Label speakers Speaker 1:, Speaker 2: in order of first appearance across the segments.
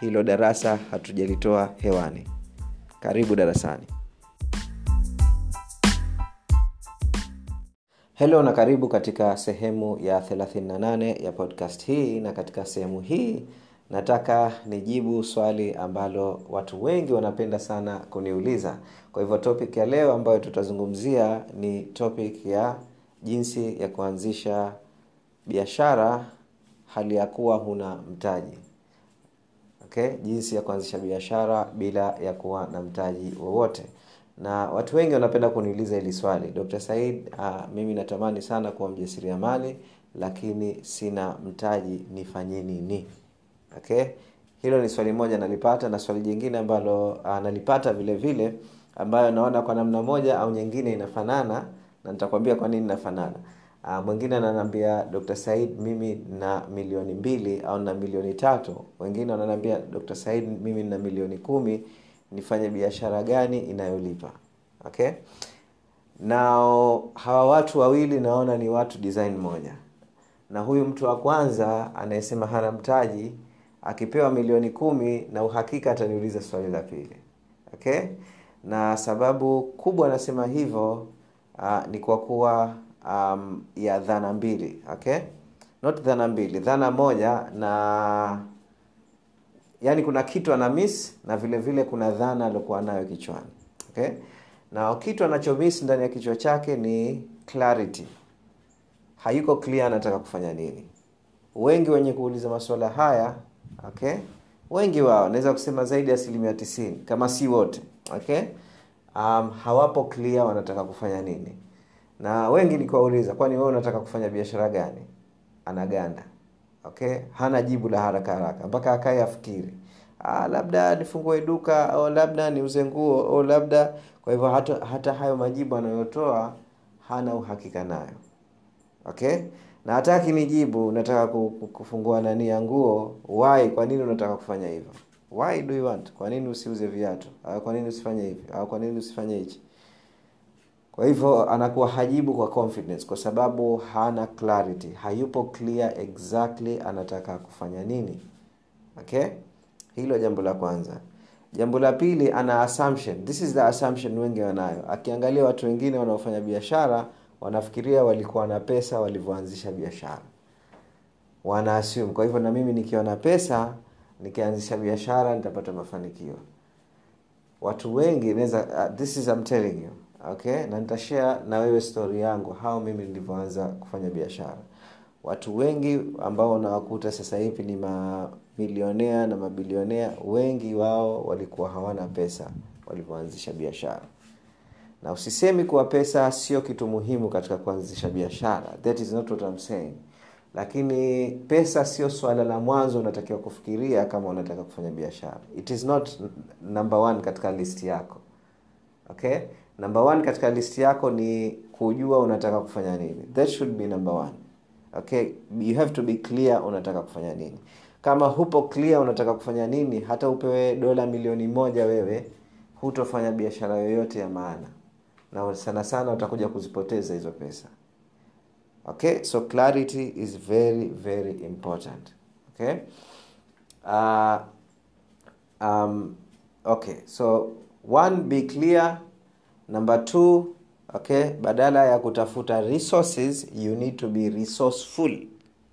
Speaker 1: hilo darasa hatujalitoa hewani. Karibu darasani. Helo na karibu katika sehemu ya 38 ya podcast hii na katika sehemu hii nataka nijibu swali ambalo watu wengi wanapenda sana kuniuliza. Kwa hivyo topic ya leo ambayo tutazungumzia ni topic ya jinsi ya kuanzisha biashara hali ya kuwa huna mtaji okay? jinsi ya kuanzisha biashara bila ya kuwa na mtaji wowote. Na watu wengi wanapenda kuniuliza hili swali. Dr said uh, mimi natamani sana kuwa mjasiriamali lakini sina mtaji nifanye nini? Okay? Hilo ni swali moja nalipata na swali jingine ambalo uh, nalipata vile vile ambayo naona kwa namna moja au nyingine inafanana na nitakwambia kwa nini inafanana uh, mwingine ananiambia dr said mimi na milioni mbili au na milioni tatu? Wengine wananiambia dr said mimi na milioni kumi nifanye biashara gani inayolipa? Okay? Nao hawa watu wawili naona ni watu design moja. Na huyu mtu wa kwanza anayesema hana mtaji akipewa milioni kumi na uhakika ataniuliza swali la pili. Okay? Na sababu kubwa anasema hivyo uh, ni kwa kuwa um, ya dhana mbili okay? Not dhana mbili dhana moja na yani kuna kitu ana miss na vile vile kuna dhana aliokuwa nayo kichwani okay? Na kitu anachomiss ndani ya kichwa chake ni clarity. Hayuko clear anataka kufanya nini. Wengi wenye kuuliza masuala haya okay? Wengi wao naweza kusema zaidi ya asilimia tisini kama si wote okay? Um, hawapo clear wanataka kufanya nini na wengi nikiwauliza kwani wewe unataka kufanya biashara gani? Anaganda. Okay? Hana jibu la haraka haraka. Mpaka akae afikiri. Ah, labda nifungue duka au labda niuze nguo au labda kwa hivyo hata, hata hayo majibu anayotoa hana uhakika nayo. Okay? Na hataki nijibu nataka kufungua nani ya nguo? Why? Kwa nini unataka kufanya hivyo? Why do you want? Kwa nini usiuze viatu? Au kwa nini usifanye hivi? Au kwa nini usifanye hichi kwa hivyo anakuwa hajibu kwa confidence kwa sababu hana clarity. Hayupo clear exactly anataka kufanya nini. Okay? Hilo jambo la kwanza. Jambo la pili ana assumption. This is the assumption wengi wanayo. Akiangalia watu wengine wanaofanya biashara wanafikiria walikuwa na pesa walivyoanzisha biashara. Wana assume. Kwa hivyo na mimi nikiwa na pesa nikianzisha biashara nitapata mafanikio. Watu wengi neza, uh, this is I'm telling you okay na nitashare na wewe story yangu hao mimi nilivyoanza kufanya biashara. Watu wengi ambao unawakuta sasa hivi ni mamilionea na mabilionea wengi wao walikuwa hawana pesa walivyoanzisha biashara. Na usisemi kuwa pesa sio kitu muhimu katika kuanzisha biashara that is not what I'm saying. Lakini pesa sio swala la mwanzo unatakiwa kufikiria kama unataka kufanya biashara. It is not number one katika list yako. Okay number one katika list yako ni kujua unataka kufanya nini. That should be number one. Okay? You have to be clear unataka kufanya nini. Kama hupo clear unataka kufanya nini hata upewe dola milioni moja wewe hutofanya biashara yoyote ya maana. Na sana sana utakuja kuzipoteza hizo pesa. Okay? So clarity is very very important. Okay? Uh, um, okay. So one be clear number two okay badala ya kutafuta resources you need to be resourceful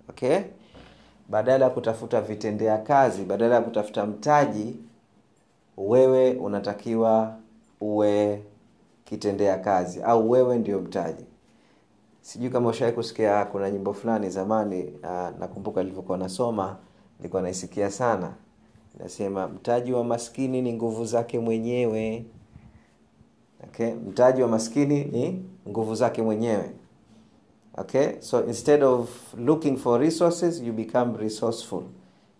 Speaker 1: okay? Badala ya kutafuta vitendea kazi badala ya kutafuta mtaji wewe unatakiwa uwe kitendea kazi au wewe ndio mtaji. Sijui kama ushawai kusikia kuna nyimbo fulani zamani uh, nakumbuka nilivyokuwa nasoma nilikuwa naisikia sana. Nasema mtaji wa maskini ni nguvu zake mwenyewe okay? Mtaji wa maskini ni nguvu zake mwenyewe. Okay? So instead of looking for resources you become resourceful.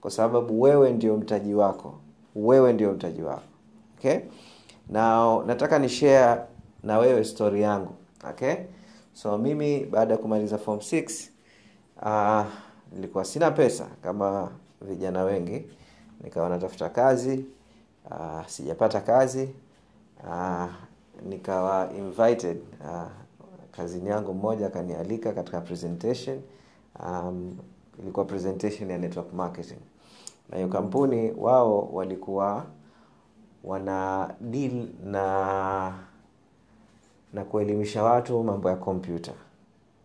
Speaker 1: Kwa sababu wewe ndio mtaji wako. Wewe ndio mtaji wako. Okay? Na nataka ni share na wewe story yangu. Okay? So mimi baada ya kumaliza form 6 uh, nilikuwa sina pesa kama vijana wengi. Nikawa natafuta kazi uh, sijapata kazi uh, nikawa invited uh, kazini yangu mmoja akanialika katika presentation. Um, ilikuwa presentation ya network marketing. Na hiyo kampuni wao walikuwa wana deal na na kuelimisha watu mambo ya kompyuta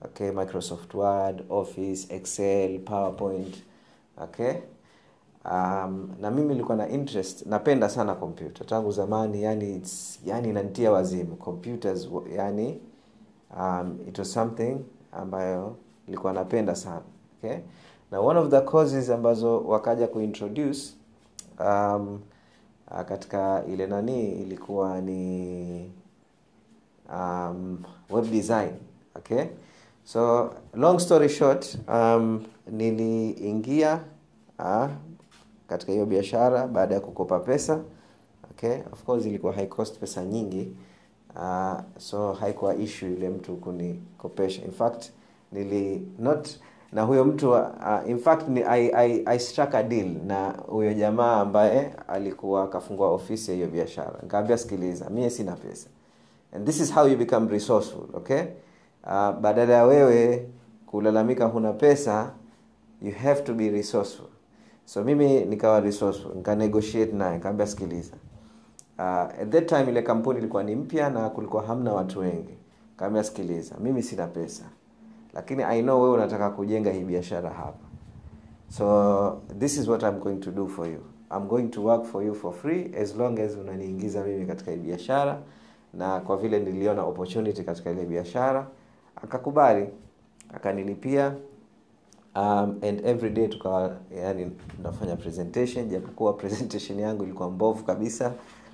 Speaker 1: okay microsoft word office excel powerpoint. Okay um, na mimi nilikuwa na interest napenda sana kompyuta tangu zamani yani it's, yani inanitia wazimu. Computers yani um, it was something ambayo nilikuwa napenda sana okay? Na one of the causes ambazo wakaja kuintroduce um, katika ile nani ilikuwa ni um, web design okay? So long story short um, niliingia uh, katika hiyo biashara baada ya kukopa pesa okay? Of course ilikuwa high cost pesa nyingi uh, so haikuwa issue yule mtu kunikopesha. In fact nili not na huyo mtu uh, in fact ni, I, I, I struck a deal na huyo jamaa ambaye alikuwa akafungua ofisi ya hiyo biashara. Nikaambia sikiliza mie sina pesa. And this is how you become resourceful okay? Uh, badala ya wewe kulalamika huna pesa you have to be resourceful so mimi nikawa resourceful nikanegotiate naye nikaambia sikiliza. Uh, at that time ile kampuni ilikuwa ni mpya na kulikuwa hamna watu wengi. Kaambia sikiliza mimi sina pesa lakini i know wewe unataka kujenga hii biashara hapa. So this is what I'm going to do for you. I'm going to work for you for free as long as unaniingiza mimi katika hii biashara na kwa vile niliona opportunity katika ile biashara. Akakubali akanilipia um, and every day tukawa yani tunafanya presentation japokuwa presentation yangu ilikuwa mbovu kabisa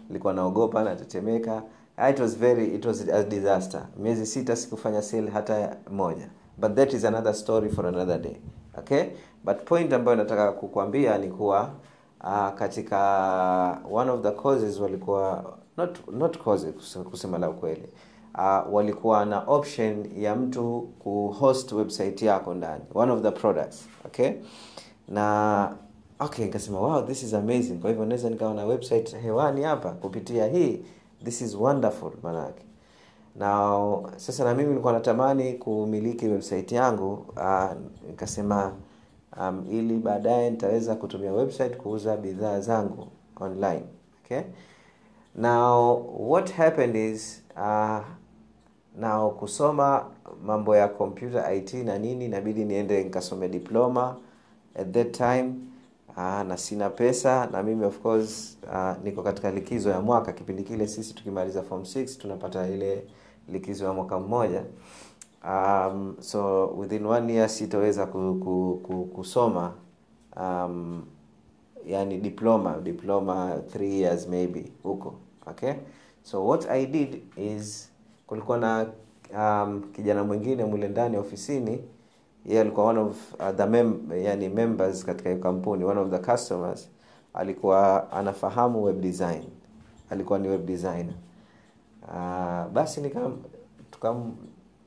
Speaker 1: nilikuwa naogopa natetemeka. It was very it was a disaster. Miezi sita sikufanya sale hata moja. But that is another story for another day okay? But point ambayo nataka kukwambia ni kuwa uh, katika one of the causes walikuwa not not causes kusema la ukweli uh, walikuwa na option ya mtu kuhost website yako ndani. One of the products okay? Na okay nikasema wow this is amazing. Kwa hivyo naweza nikawa na website hewani hapa kupitia hii. This is wonderful manake. Na sasa na mimi nilikuwa natamani kumiliki website yangu. Uh, nikasema um, ili baadaye nitaweza kutumia website kuuza bidhaa zangu online okay? Now what happened is uh, now kusoma mambo ya computer it na nini inabidi niende nikasome diploma at that time uh, na sina pesa na mimi of course uh, niko katika likizo ya mwaka. Kipindi kile sisi tukimaliza form 6 tunapata ile likizo ya mwaka mmoja. Um, so within one year sitaweza ku, ku, ku, kusoma um, yani diploma diploma 3 years maybe huko okay? So what i did is kulikuwa na um, kijana mwingine mule ndani ofisini yeye alikuwa one of uh, the mem yani members katika hiyo kampuni one of the customers alikuwa anafahamu web design. Alikuwa ni web designer. Uh, basi nikam tukam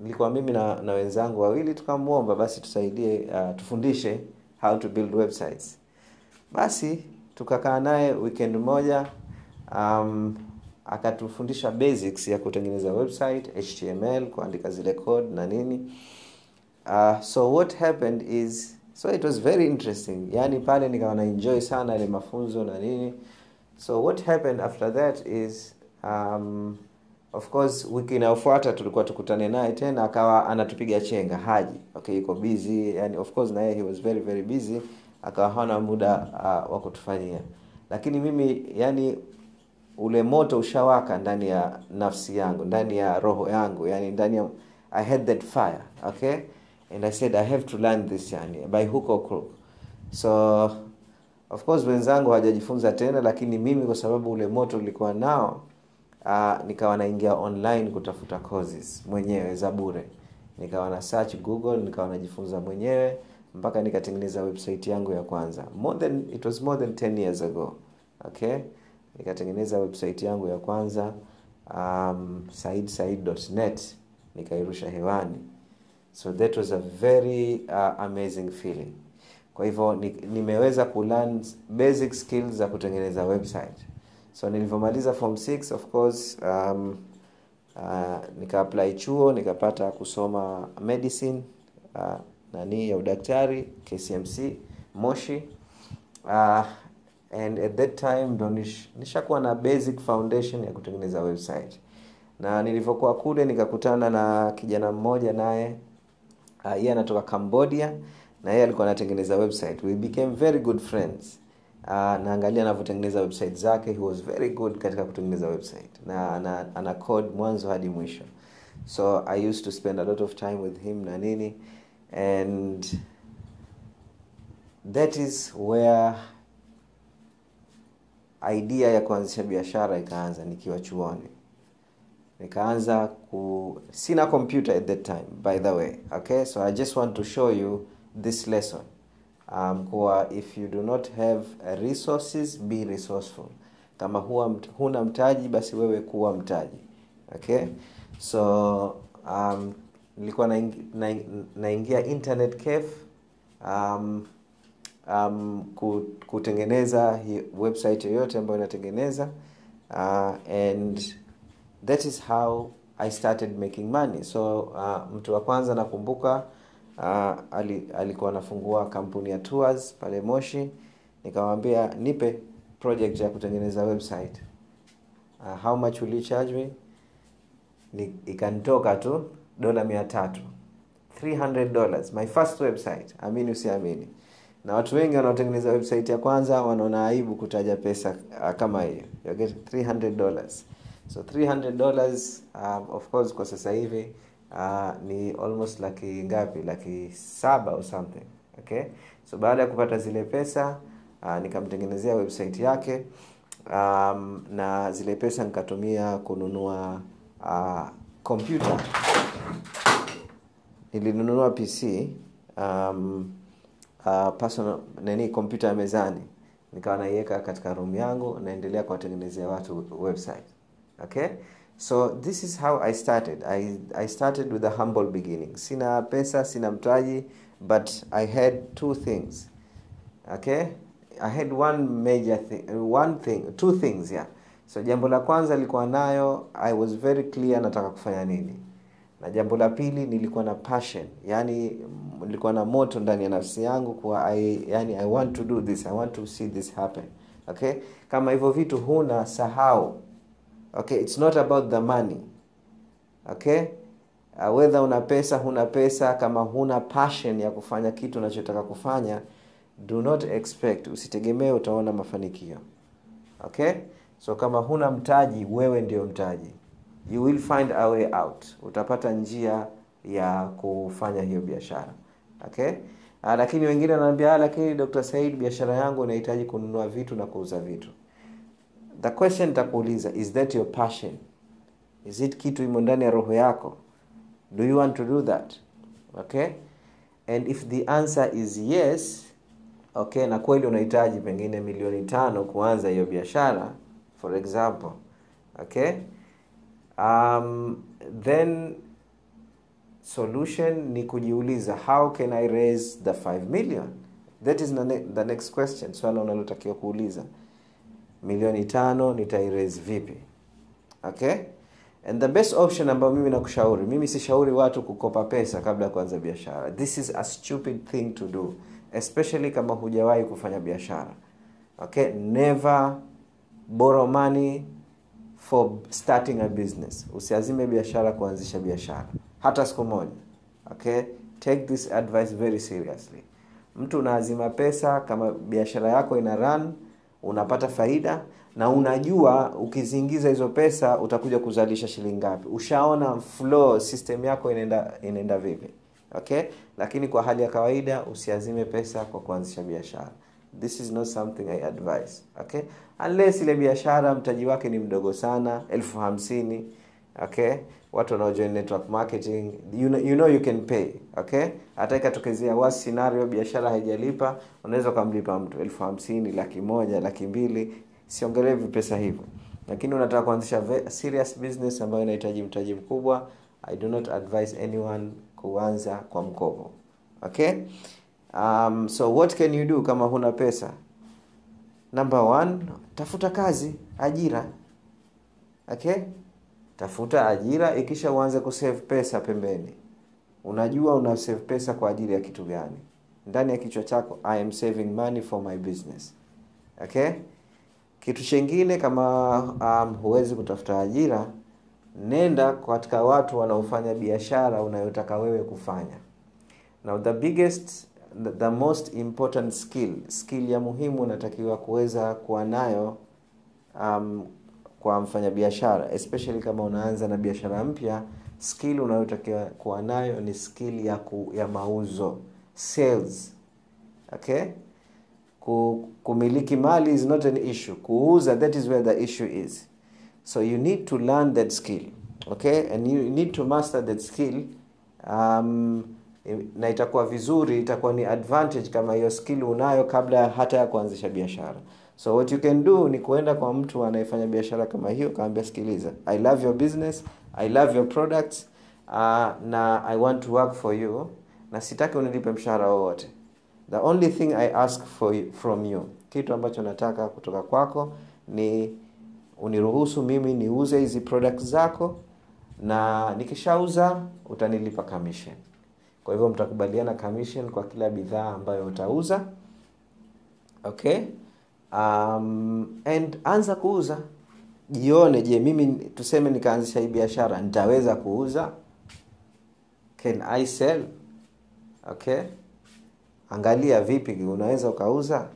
Speaker 1: nilikuwa mimi na, na wenzangu wawili tukamwomba basi tusaidie uh, tufundishe how to build websites. Basi tukakaa naye weekend moja um, akatufundisha basics ya kutengeneza website html kuandika zile code na nini. Uh, so what happened is so it was very interesting. Yani pale nikawa na enjoy sana ile mafunzo na nini. So what happened after that is um, of course wiki inayofuata tulikuwa tukutane naye tena akawa anatupiga chenga haji. Okay yuko busy yani of course naye he was very very busy akawa hana muda uh, wa kutufanyia. Lakini mimi yani ule moto ushawaka ndani ya nafsi yangu ndani ya roho yangu yani ndani ya i had that fire okay? And i said i have to learn this yani by hook or crook. So of course wenzangu hawajajifunza tena lakini mimi kwa sababu ule moto ulikuwa nao uh, nikawa naingia online kutafuta courses mwenyewe za bure. Nikawa na search google nikawa najifunza mwenyewe mpaka nikatengeneza website yangu ya kwanza. More than it was more than 10 years ago okay nikatengeneza website yangu ya kwanza um, saidsaid.net nikairusha hewani. So that was a very uh, amazing feeling. Kwa hivyo ni, nimeweza kulearn basic skills za kutengeneza website. So nilivyomaliza form 6 of course um, uh, nikaapply chuo nikapata kusoma medicine uh, nani ya udaktari kcmc moshi. Uh, and at that time ndo nishakuwa na basic foundation ya kutengeneza website. Na nilivyokuwa kule nikakutana na kijana mmoja naye uh, yeye anatoka cambodia na yeye alikuwa anatengeneza website. We became very good friends. Uh, naangalia anavyotengeneza website zake he was very good katika kutengeneza website. Na ana, ana code mwanzo hadi mwisho. So i used to spend a lot of time with him na nini. And that is where idea ya kuanzisha biashara ikaanza nikiwa chuoni. Nikaanza ku sina computer at that time by the way okay? So i just want to show you this lesson. Um, kuwa if you do not have resources be resourceful. Kama huwa, huna mtaji basi wewe kuwa mtaji okay? So um, nilikuwa naingia na, na internet cafe um, um, kutengeneza hi website yoyote ambayo inatengeneza uh, and that is how i started making money. So uh, mtu wa kwanza nakumbuka uh, ali, alikuwa anafungua kampuni ya tours pale moshi. Nikamwambia nipe project ya kutengeneza website. Uh, how much will you charge me? Ni, ikanitoka tu dola mia tatu. 300 dollars. My first website. Amini usiamini na watu wengi wanaotengeneza website ya kwanza wanaona aibu kutaja pesa uh, kama hiyo. You get 300 dollars. So 300 dollars um, of course kwa sasa hivi uh, ni almost laki ngapi? Laki saba or something okay? So baada ya kupata zile pesa uh, nikamtengenezea website yake um, na zile pesa nikatumia kununua kompyuta uh, nilinunua pc um, uh, personal nani kompyuta ya mezani. Nikawa naiweka katika room yangu naendelea kuwatengenezea watu website. Okay? So this is how i started. I, I started with a humble beginning. Sina pesa sina mtaji but i had two things. Okay? I had one major thing one thing two things yeah. So jambo la kwanza nilikuwa nayo i was very clear nataka kufanya nini. Na jambo la pili nilikuwa na passion. Yani nilikuwa na moto ndani ya nafsi yangu kuwa I, yani i want to do this i want to see this happen. Okay? Kama hivyo vitu huna sahau. Okay? It's not about the money. Okay? Uh, una pesa huna pesa kama huna passion ya kufanya kitu unachotaka kufanya do not expect usitegemee utaona mafanikio. Okay? So kama huna mtaji wewe ndio mtaji. You will find a way out. Utapata njia ya kufanya hiyo biashara okay? Aa, lakini wengine wanaambia lakini dr said biashara yangu inahitaji kununua vitu na kuuza vitu. The question takuuliza is that your passion? Is it kitu imo ndani ya roho yako? Do you want to do that? Okay? And if the answer is yes okay na kweli unahitaji pengine milioni tano kuanza hiyo biashara for example. Okay? Um, then solution ni kujiuliza how can i raise the 5 million? That is the, next question swala unalotakiwa kuuliza. Milioni tano nitairaise vipi? Okay? And the best option ambayo mimi nakushauri mimi sishauri watu kukopa pesa kabla ya kuanza biashara. This is a stupid thing to do especially kama hujawahi kufanya biashara. Okay? Never borrow money for starting a business. Usiazime biashara kuanzisha biashara hata siku moja okay? Take this advice very seriously. Mtu unaazima pesa kama biashara yako ina run unapata faida na unajua ukiziingiza hizo pesa utakuja kuzalisha shilingi ngapi. Ushaona flow system yako inaenda inaenda vipi okay? Lakini kwa hali ya kawaida usiazime pesa kwa kuanzisha biashara. This is not something i advise okay? Unless ile biashara mtaji wake ni mdogo sana elfu hamsini okay? Watu wanaojoin network marketing you know, you know you can pay okay? Hata ikatokezea worst scenario biashara haijalipa unaweza ukamlipa mtu elfu hamsini laki moja laki mbili siongelee vipesa hivyo. Lakini unataka kuanzisha serious business ambayo inahitaji mtaji mkubwa i do not advise anyone kuanza kwa mkopo okay? Um, so what can you do kama huna pesa? Number one tafuta kazi ajira okay tafuta ajira ikisha uanze kusave pesa pembeni. Unajua una save pesa kwa ajili ya kitu gani. Ndani ya kichwa chako i am saving money for my business. Okay? Kitu chengine kama um, huwezi kutafuta ajira nenda katika watu wanaofanya biashara unayotaka wewe kufanya. Now the biggest the, most important skill skill ya muhimu unatakiwa kuweza kuwa nayo um, kwa mfanyabiashara especially kama unaanza na biashara mpya skill unayotakiwa kuwa nayo ni skill ya, ku, ya mauzo sales okay? Ku, kumiliki mali is not an issue kuuza that is where the issue is. So you need to learn that skill okay? And you need to master that skill um, na itakuwa vizuri itakuwa ni advantage kama hiyo skill unayo kabla hata ya kuanzisha biashara so what you can do ni kuenda kwa mtu anayefanya biashara kama hiyo kaambia sikiliza i love your business i love your products uh, na i want to work for you na sitaki unilipe mshahara wowote. The only thing i ask for you, from you kitu ambacho nataka kutoka kwako ni uniruhusu mimi niuze hizi products zako na nikishauza utanilipa commission. Kwa hivyo mtakubaliana commission kwa kila bidhaa ambayo utauza. Okay um, and anza kuuza. Jione je mimi tuseme nikaanzisha hii biashara nitaweza kuuza? Can i sell? Okay. Angalia vipi unaweza ukauza?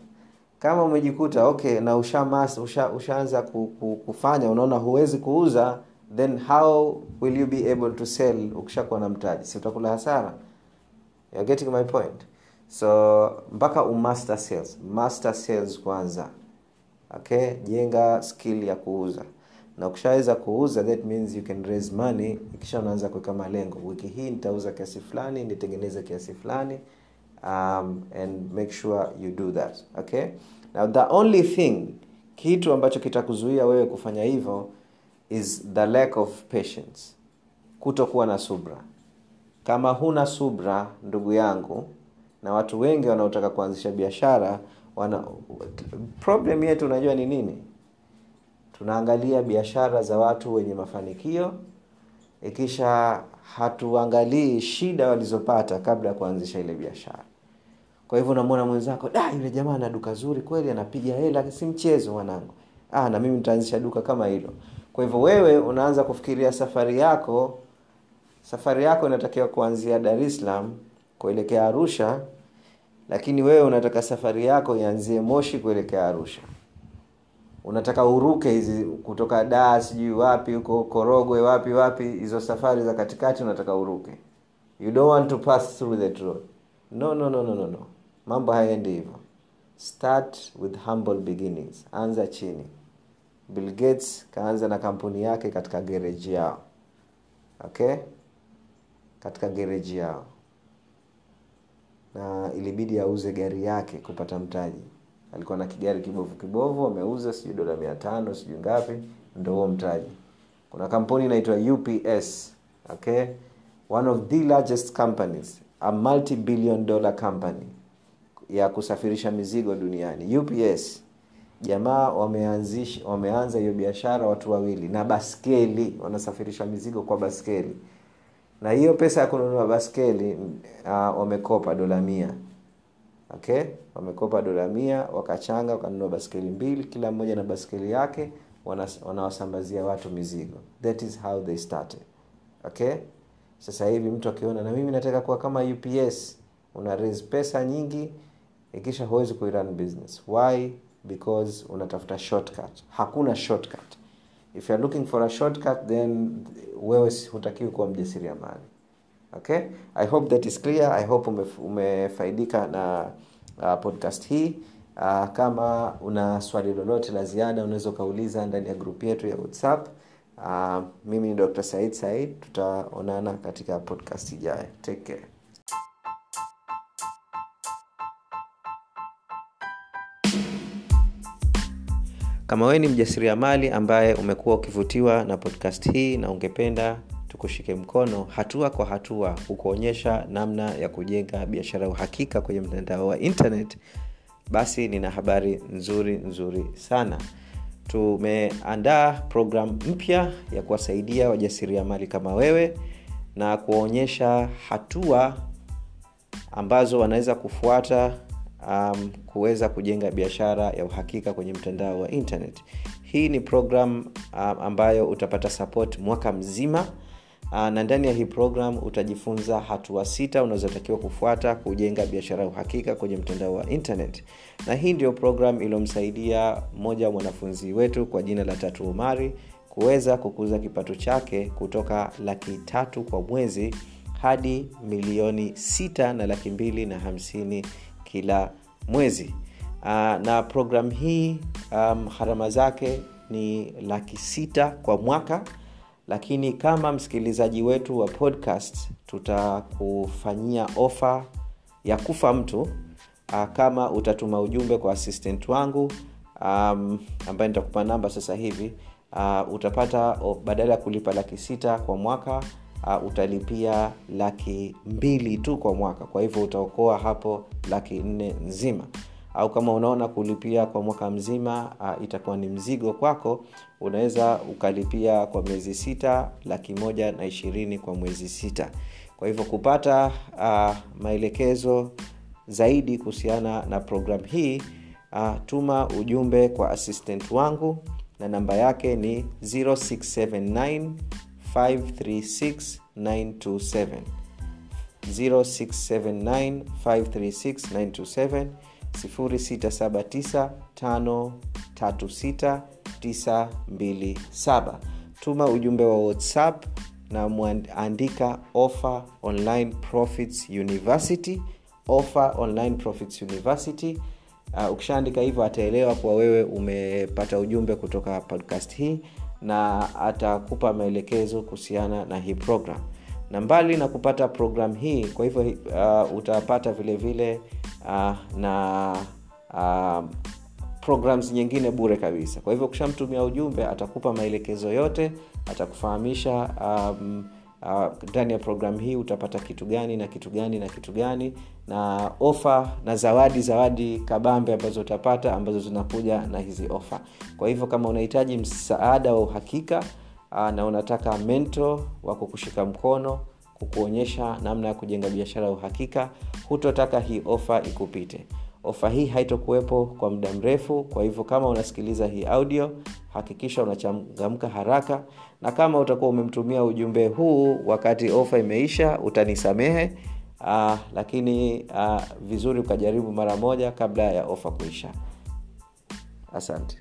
Speaker 1: Kama umejikuta okay na ushamas usha, ushaanza ku, ku, kufanya unaona huwezi kuuza then how will you be able to sell ukishakuwa na mtaji? Si utakula hasara? Getting my point so mpaka umaster sales. Master sales kwanza. Okay? Jenga skill ya kuuza. Na ukishaweza kuuza that means you can raise money. Kisha unaanza kuweka malengo. Wiki hii nitauza kiasi fulani nitengeneze kiasi fulani um, and make sure you do that. Okay? Now the only thing kitu ambacho kitakuzuia wewe kufanya hivyo is the lack of patience. Kutokuwa na subra. Kama huna subra ndugu yangu na watu wengi wanaotaka kuanzisha biashara wana problem yetu unajua ni nini? Tunaangalia biashara za watu wenye mafanikio ikisha hatuangalii shida walizopata kabla ya kuanzisha ile biashara. Kwa hivyo unamwona mwenzako da yule jamaa ana duka zuri kweli anapiga hela si mchezo mwanangu. Ah, na mimi nitaanzisha duka kama hilo. Kwa hivyo wewe unaanza kufikiria safari yako safari yako inatakiwa kuanzia dar es salaam kuelekea arusha lakini wewe unataka safari yako ianzie moshi kuelekea arusha. Unataka uruke hizi kutoka daa sijui wapi huko korogwe wapi wapi hizo safari za katikati unataka uruke. You don't want to pass through that road. No no no no no, no. mambo hayaendi hivyo. Start with humble beginnings. Anza chini. Bill gates kaanza na kampuni yake katika gereji yao. Okay? Katika gereji yao na ilibidi auze gari yake kupata mtaji. Alikuwa na kigari kibovu kibovu ameuza sijui dola mia tano sijui ngapi ndo huo mtaji. Kuna kampuni inaitwa ups okay? One of the largest companies a multi billion dollar company ya kusafirisha mizigo duniani. Ups jamaa wameanzisha wameanza hiyo biashara watu wawili na baskeli wanasafirisha mizigo kwa baskeli na hiyo pesa ya kununua baskeli uh, wamekopa dola mia. Okay? Wamekopa dola mia wakachanga wakanunua baskeli mbili kila mmoja na baskeli yake wanawasambazia watu mizigo. That is how they started. Okay? Sasa hivi mtu akiona na mimi nataka kuwa kama ups una raise pesa nyingi ikisha huwezi kuirun business. Why? Because unatafuta shortcut. Hakuna shortcut if you're looking for a shortcut then wewe hutakiwi kuwa mjasiriamali. Okay? I hope that is clear. I hope umef, umefaidika na uh, podcast hii. Uh, kama una swali lolote la ziada unaweza ukauliza ndani ya grupu yetu ya whatsapp. Uh, mimi ni dr said said. Tutaonana katika podcast ijayo. Take care kama wewe ni mjasiriamali ambaye umekuwa ukivutiwa na podcast hii na ungependa tukushike mkono hatua kwa hatua kukuonyesha namna ya kujenga biashara ya uhakika kwenye mtandao wa internet basi nina habari nzuri nzuri sana. Tumeandaa programu mpya ya kuwasaidia wajasiriamali kama wewe na kuwaonyesha hatua ambazo wanaweza kufuata um, kuweza kujenga biashara ya uhakika kwenye mtandao wa internet. Hii ni program um, ambayo utapata support mwaka mzima. Uh, na ndani ya hii program utajifunza hatua sita unazotakiwa kufuata kujenga biashara ya uhakika kwenye mtandao wa internet. Na hii ndio program iliyomsaidia mmoja wa mwanafunzi wetu kwa jina la tatu umari kuweza kukuza kipato chake kutoka laki tatu kwa mwezi hadi milioni sita na laki mbili na hamsini kila mwezi. Uh, na programu hii um, zake ni laki sita kwa mwaka. Lakini kama msikilizaji wetu wa podcast tutakufanyia ofa ya kufa mtu. Uh, kama utatuma ujumbe kwa assistant wangu um, ambaye nitakupa namba sasa hivi uh, utapata badala ya kulipa laki sita kwa mwaka uh, utalipia laki mbili tu kwa mwaka. Kwa hivyo utaokoa hapo laki nne nzima. Au kama unaona kulipia kwa mwaka mzima uh, itakuwa ni mzigo kwako unaweza ukalipia kwa miezi sita laki moja na ishirini kwa mwezi sita. Kwa hivyo kupata uh, maelekezo zaidi kuhusiana na programu hii uh, tuma ujumbe kwa assistant wangu na namba yake ni 0679 536 927 0679 536 679 tuma ujumbe wa whatsapp na mwandika offer online profits university offer online profits university. Uh, ukishaandika hivyo ataelewa kuwa wewe umepata ujumbe kutoka podcast hii na atakupa maelekezo kuhusiana na hii program. Na mbali na kupata program hii kwa hivyo uh, utapata vile vile uh, na uh, programs nyingine bure kabisa. Kwa hivyo ukishamtumia ujumbe atakupa maelekezo yote atakufahamisha um, ndani uh, ya programu hii utapata kitu gani na kitu gani na kitu gani na ofa na zawadi zawadi kabambe ambazo utapata ambazo zinakuja na hizi ofa kwa hivyo kama unahitaji msaada wa uhakika uh, na unataka mento wa kukushika mkono kukuonyesha namna ya kujenga biashara ya uhakika hutotaka hii ofa ikupite ofa hii haitokuwepo kwa muda mrefu kwa hivyo kama unasikiliza hii audio hakikisha unachangamka haraka na kama utakuwa umemtumia ujumbe huu wakati ofa imeisha utanisamehe uh, lakini uh, vizuri ukajaribu mara moja kabla ya ofa kuisha. Asante